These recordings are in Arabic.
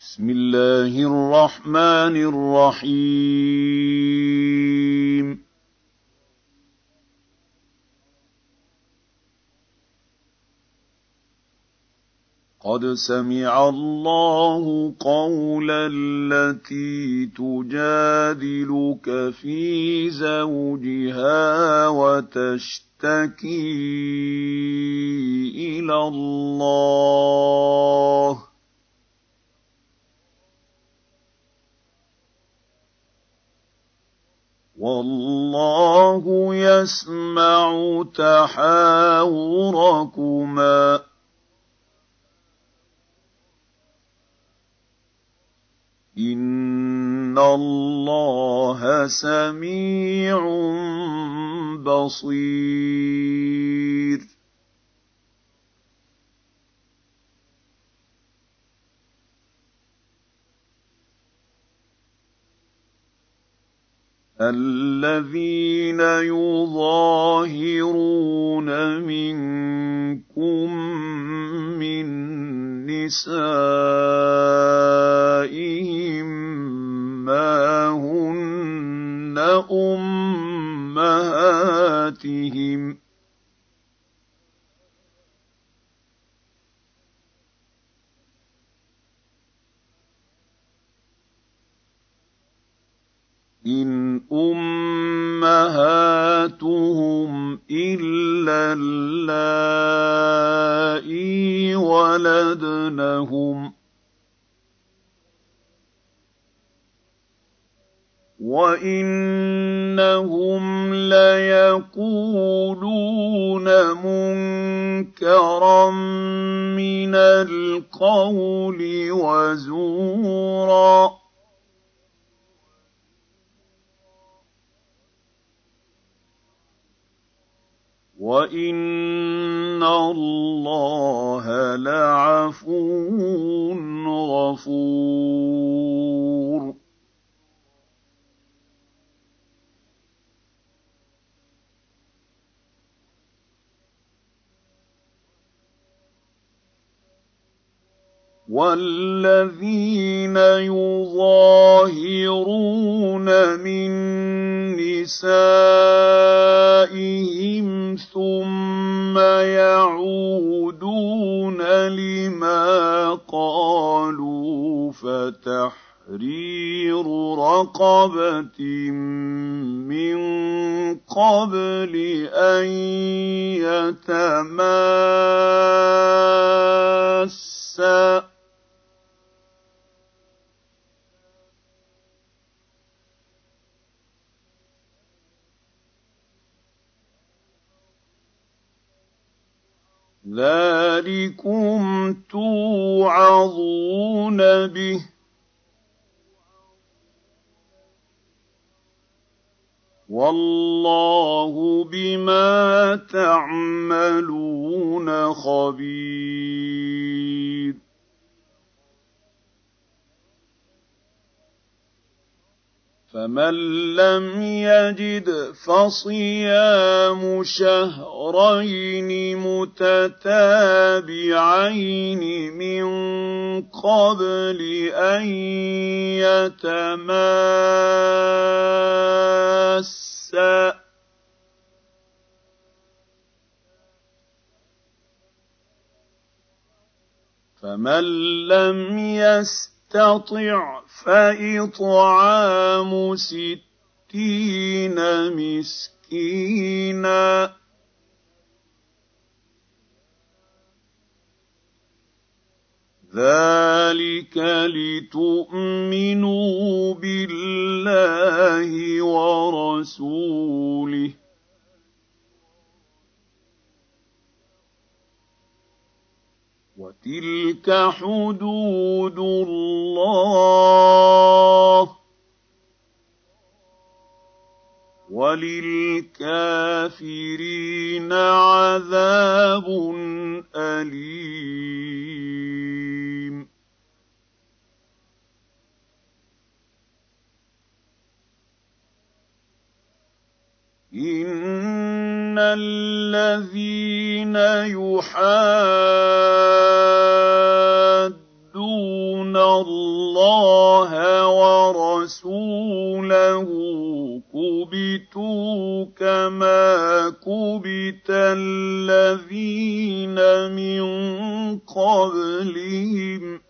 بسم الله الرحمن الرحيم. قد سمع الله قول التي تجادلك في زوجها وتشتكي إلى الله. والله يسمع تحاوركما. ان الله سميع بصير. الذين يظاهرون منكم من نسائهم ما هن أمهاتهم إن أمهاتهم إلا اللائي ولدنهم وإنهم ليقولون منكرا من القول وزورا وان الله لعفو غفور والذين يظاهرون من نسائهم ثم يعودون لما قالوا فتحرير رقبه من قبل ان يتماسا ذلكم توعظون به. والله بما تعملون خبير. فمن لم يجد فصيام شهرين متتابعين من قبل ان يتماسا فمن لم يستطع فإطعام ستين مسكينا. ذلك لتؤمنوا بالله ورسوله. وتلك حدود الله وللكافرين عذاب أليم. إن الذين يحادون الله ورسوله كبتوا كما كبت الذين من قبلهم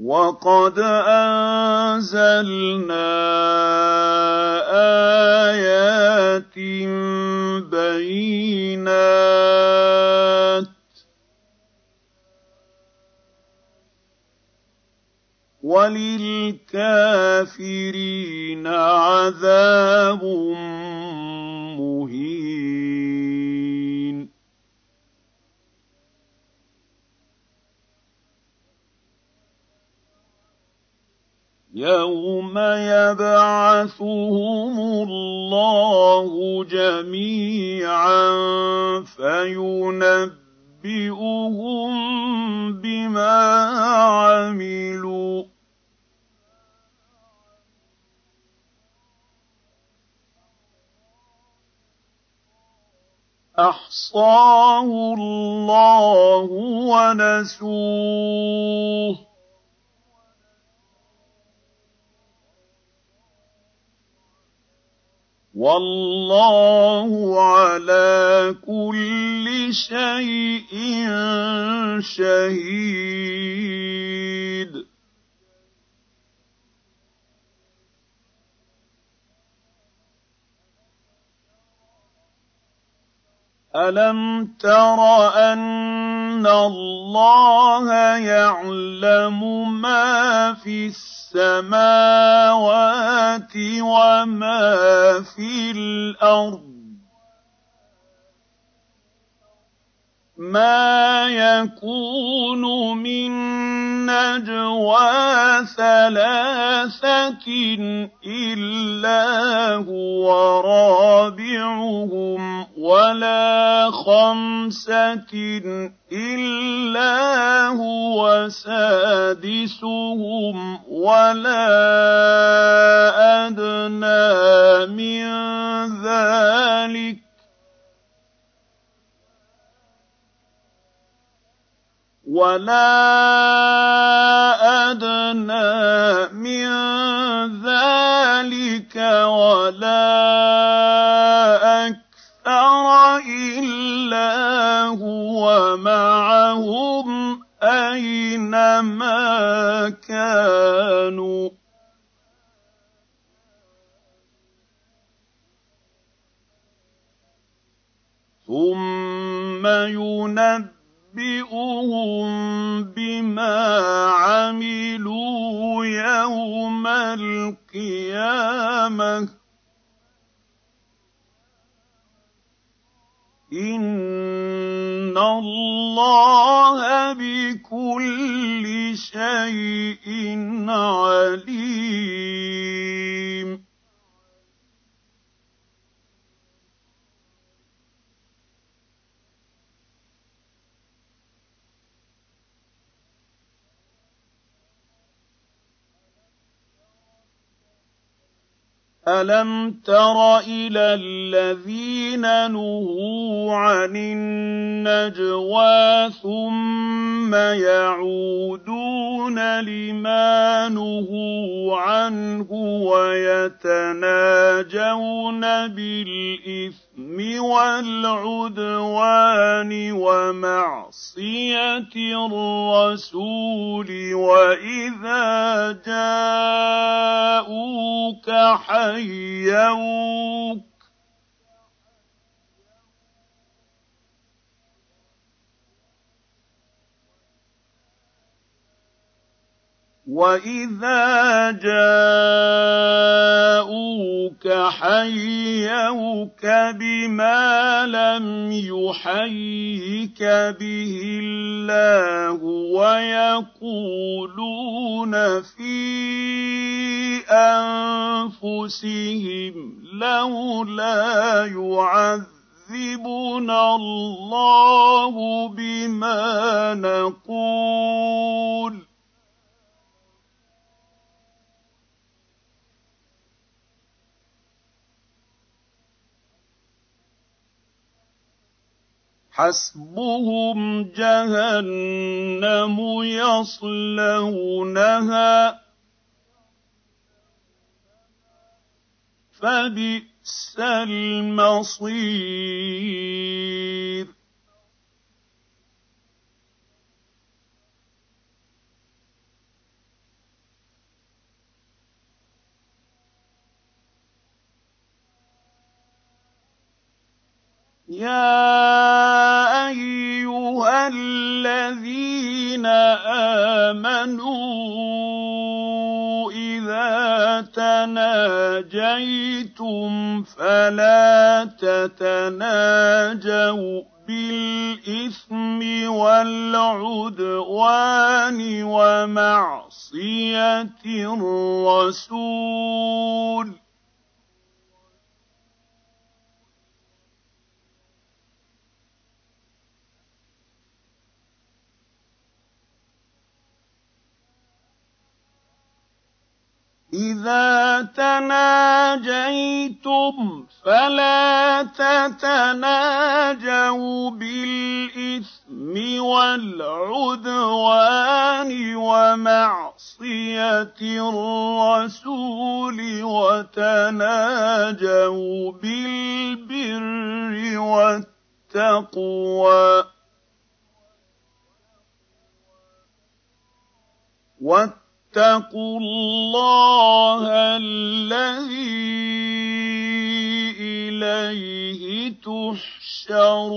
وقد انزلنا ايات بينات وللكافرين عذاب مهين يوم يبعثهم الله جميعا فينبئهم بما عملوا احصاه الله ونسوه والله على كل شيء شهيد. الم تر ان الله يعلم ما في السماوات وما في الأرض ما يكون من نجوى ثلاثة إلا هو رابعهم ولا خمسة إلا هو سادسهم ولا أدنى من ولا أدنى من ذلك ولا أكثر إلا هو معهم أينما كانوا ثم ينبئ يُنَبِّئُهُم بِمَا عَمِلُوا يَوْمَ الْقِيَامَةِ ۚ. إِنَّ اللَّهَ بِكُلِّ شَيْءٍ عَلِيمٌ. أَلَمْ تَرَ إِلَى الَّذِينَ نُهُوا عَنِ النَّجْوَىٰ ثُمَّ يَعُودُونَ لِمَا نُهُوا عَنْهُ وَيَتَنَاجَوْنَ بِالْإِثْمِ وَالْعُدْوَانِ وَمَعْصِيَتِ الرَّسُولِ وَإِذَا جَاءُوكَ حَيَّوْكَ وَإِذَا جَاءُوكَ حَيَّوْكَ بِمَا لَمْ يُحَيِّكَ بِهِ اللَّهُ وَيَقُولُونَ فِي أَنفُسِهِمْ لَوْلَا يُعَذِّبُنَا اللَّهُ بِمَا نَقُولُ حسبهم جهنم يصلونها. فبئس المصير. يا امنوا إذا تناجيتم فلا تتناجوا بالإثم والعدوان ومعصية الرسول. إذا تناجيتم فلا تتناجوا بالإثم والعدوان ومعصية الرسول وتناجوا بالبر والتقوى والتقوى واتقوا الله الذي إليه تحشرون.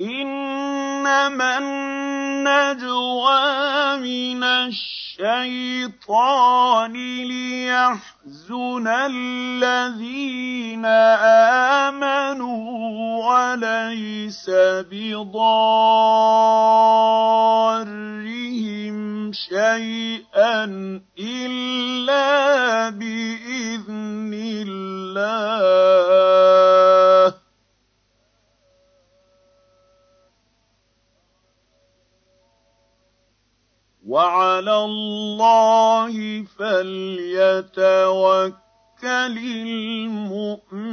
إنما النجوى من الشيطان ليحزن الذين آمنوا وليس بضارهم شيئا إلا بإذن الله. وعلى الله فليتوكل المؤمنون.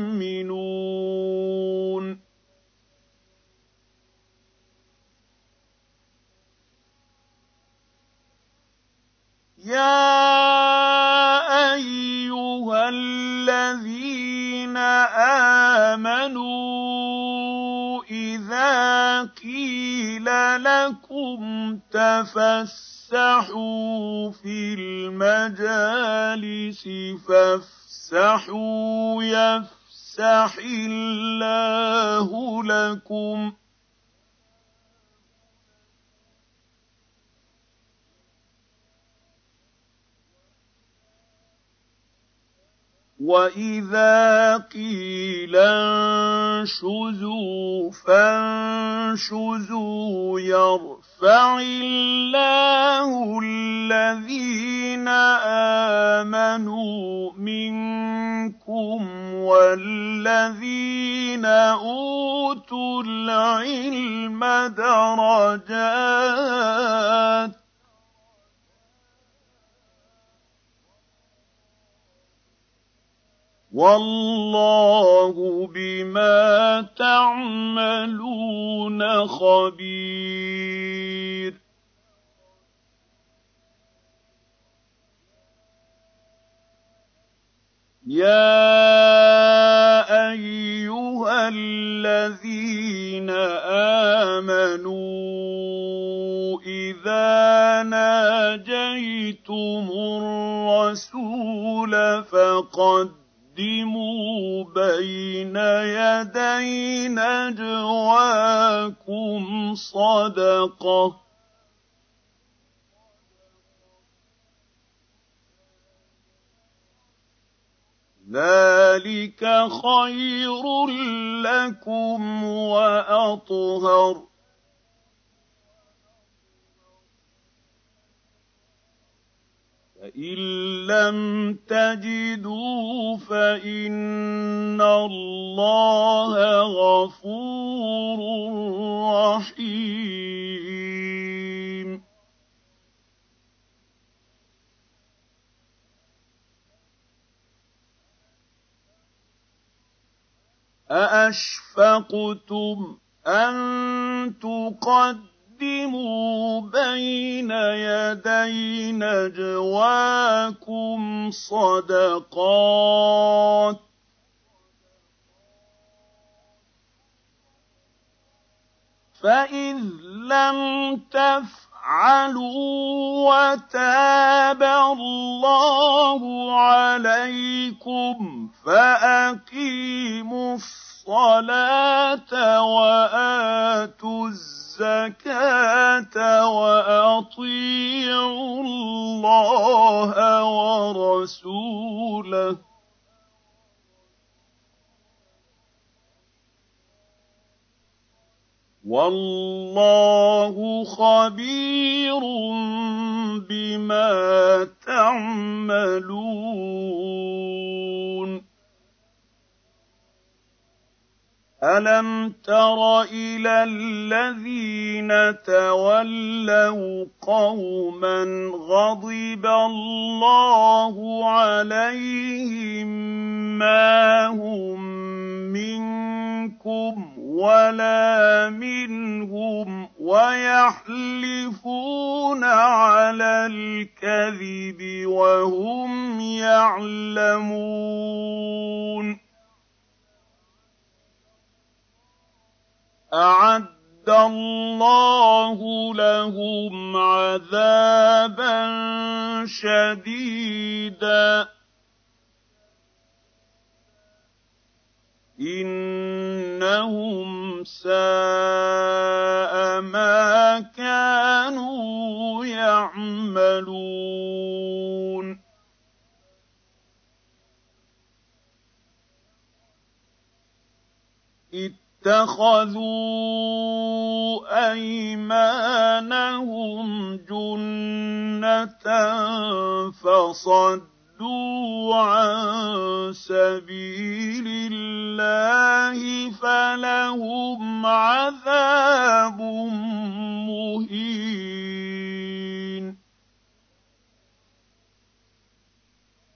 يا أيها الذين آمنوا إذا قيل لكم تفسروا فافسحوا في المجالس فافسحوا يفسح الله لكم ۖ واذا قيل انشزوا فانشزوا يرفع الله الذين امنوا منكم والذين اوتوا العلم درجات والله بما تعملون خبير. يا أيها الذين آمنوا إذا ناجيتم الرسول فقد قدموا بين يدي نجواكم صدقة. ذلك خير لكم وأطهر. فان لم تجدوا فان الله غفور رحيم ااشفقتم ان تقدموا بين يدي نجواكم صدقات. فإذ لم تفعلوا وتاب الله عليكم فأقيموا الصلاة وآتوا الزكاة. وأطيعوا الله ورسوله والله خبير بما تعملون الم تر إلى الذين تولوا قوما غضب الله عليهم ما هم منكم ولا منهم ويحلفون على الكذب وهم يعلمون أعد الله لهم عذابا شديدا. إنهم ساء ما كانوا يعملون. اتخذوا أيمانهم جنة فصدوا عن سبيل الله فلهم عذاب مهين.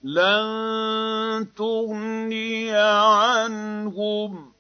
لن تغني عنهم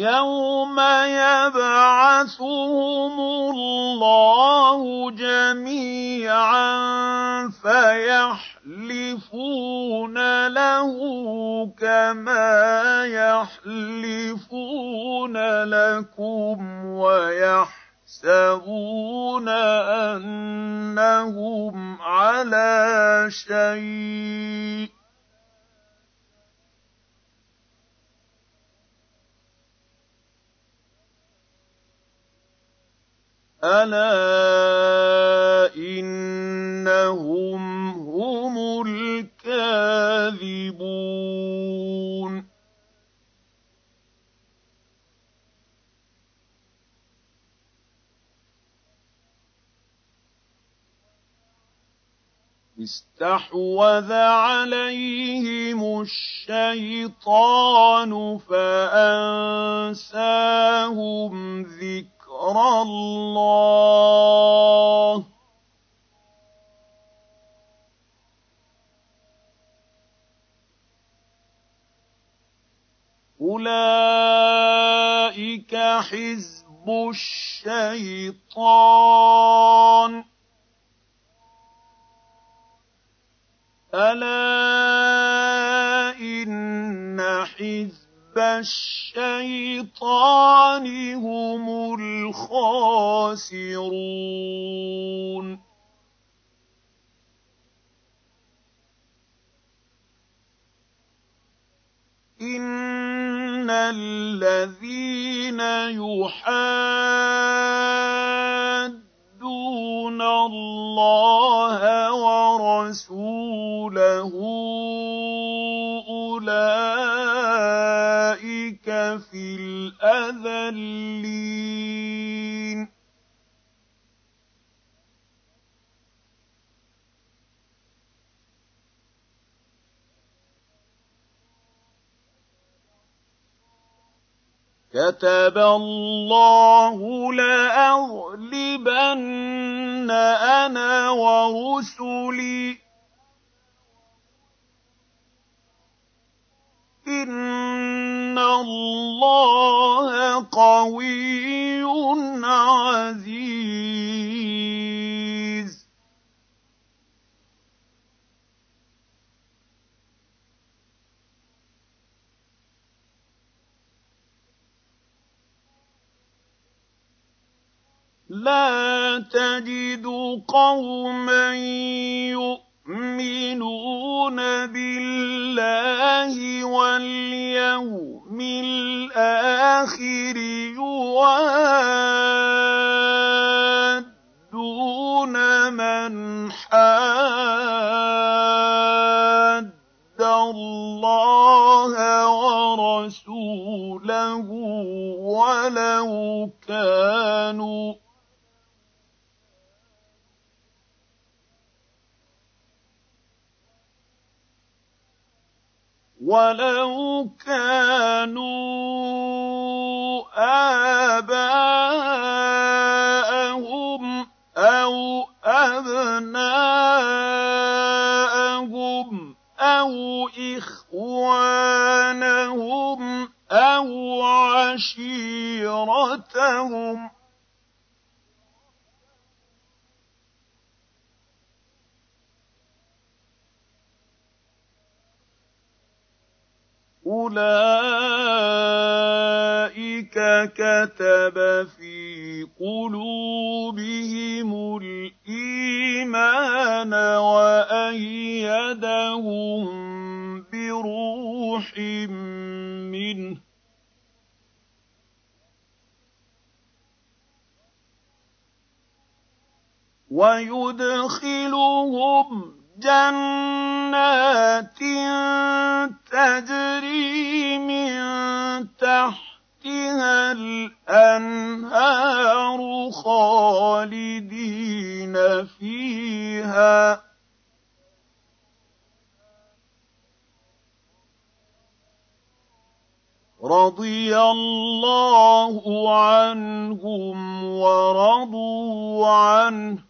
يوم يبعثهم الله جميعا فيحلفون له كما يحلفون لكم ويحسبون انهم على شيء الا انهم هم الكاذبون استحوذ عليهم الشيطان فأنساهم ذكر ذكر الله. أولئك حزب الشيطان. ألا إن حزب الشيطان هم الخاسرون. ان الذين يحادون الله ورسوله الأذلين. كتب الله لأغلبن أنا ورسلي. إن الله قوي عزيز. لا تجد قوما يؤمنون بالله واليوم الآخر يوادون من حاد الله ورسوله ولو كانوا ولو كانوا آباءهم أو أبناءهم أو إخوانهم أو عشيرتهم أولئك كتب في قلوبهم الإيمان وأيدهم بروح منه ويدخلهم جنات تجري من تحتها الأنهار خالدين فيها. رضي الله عنهم ورضوا عنه.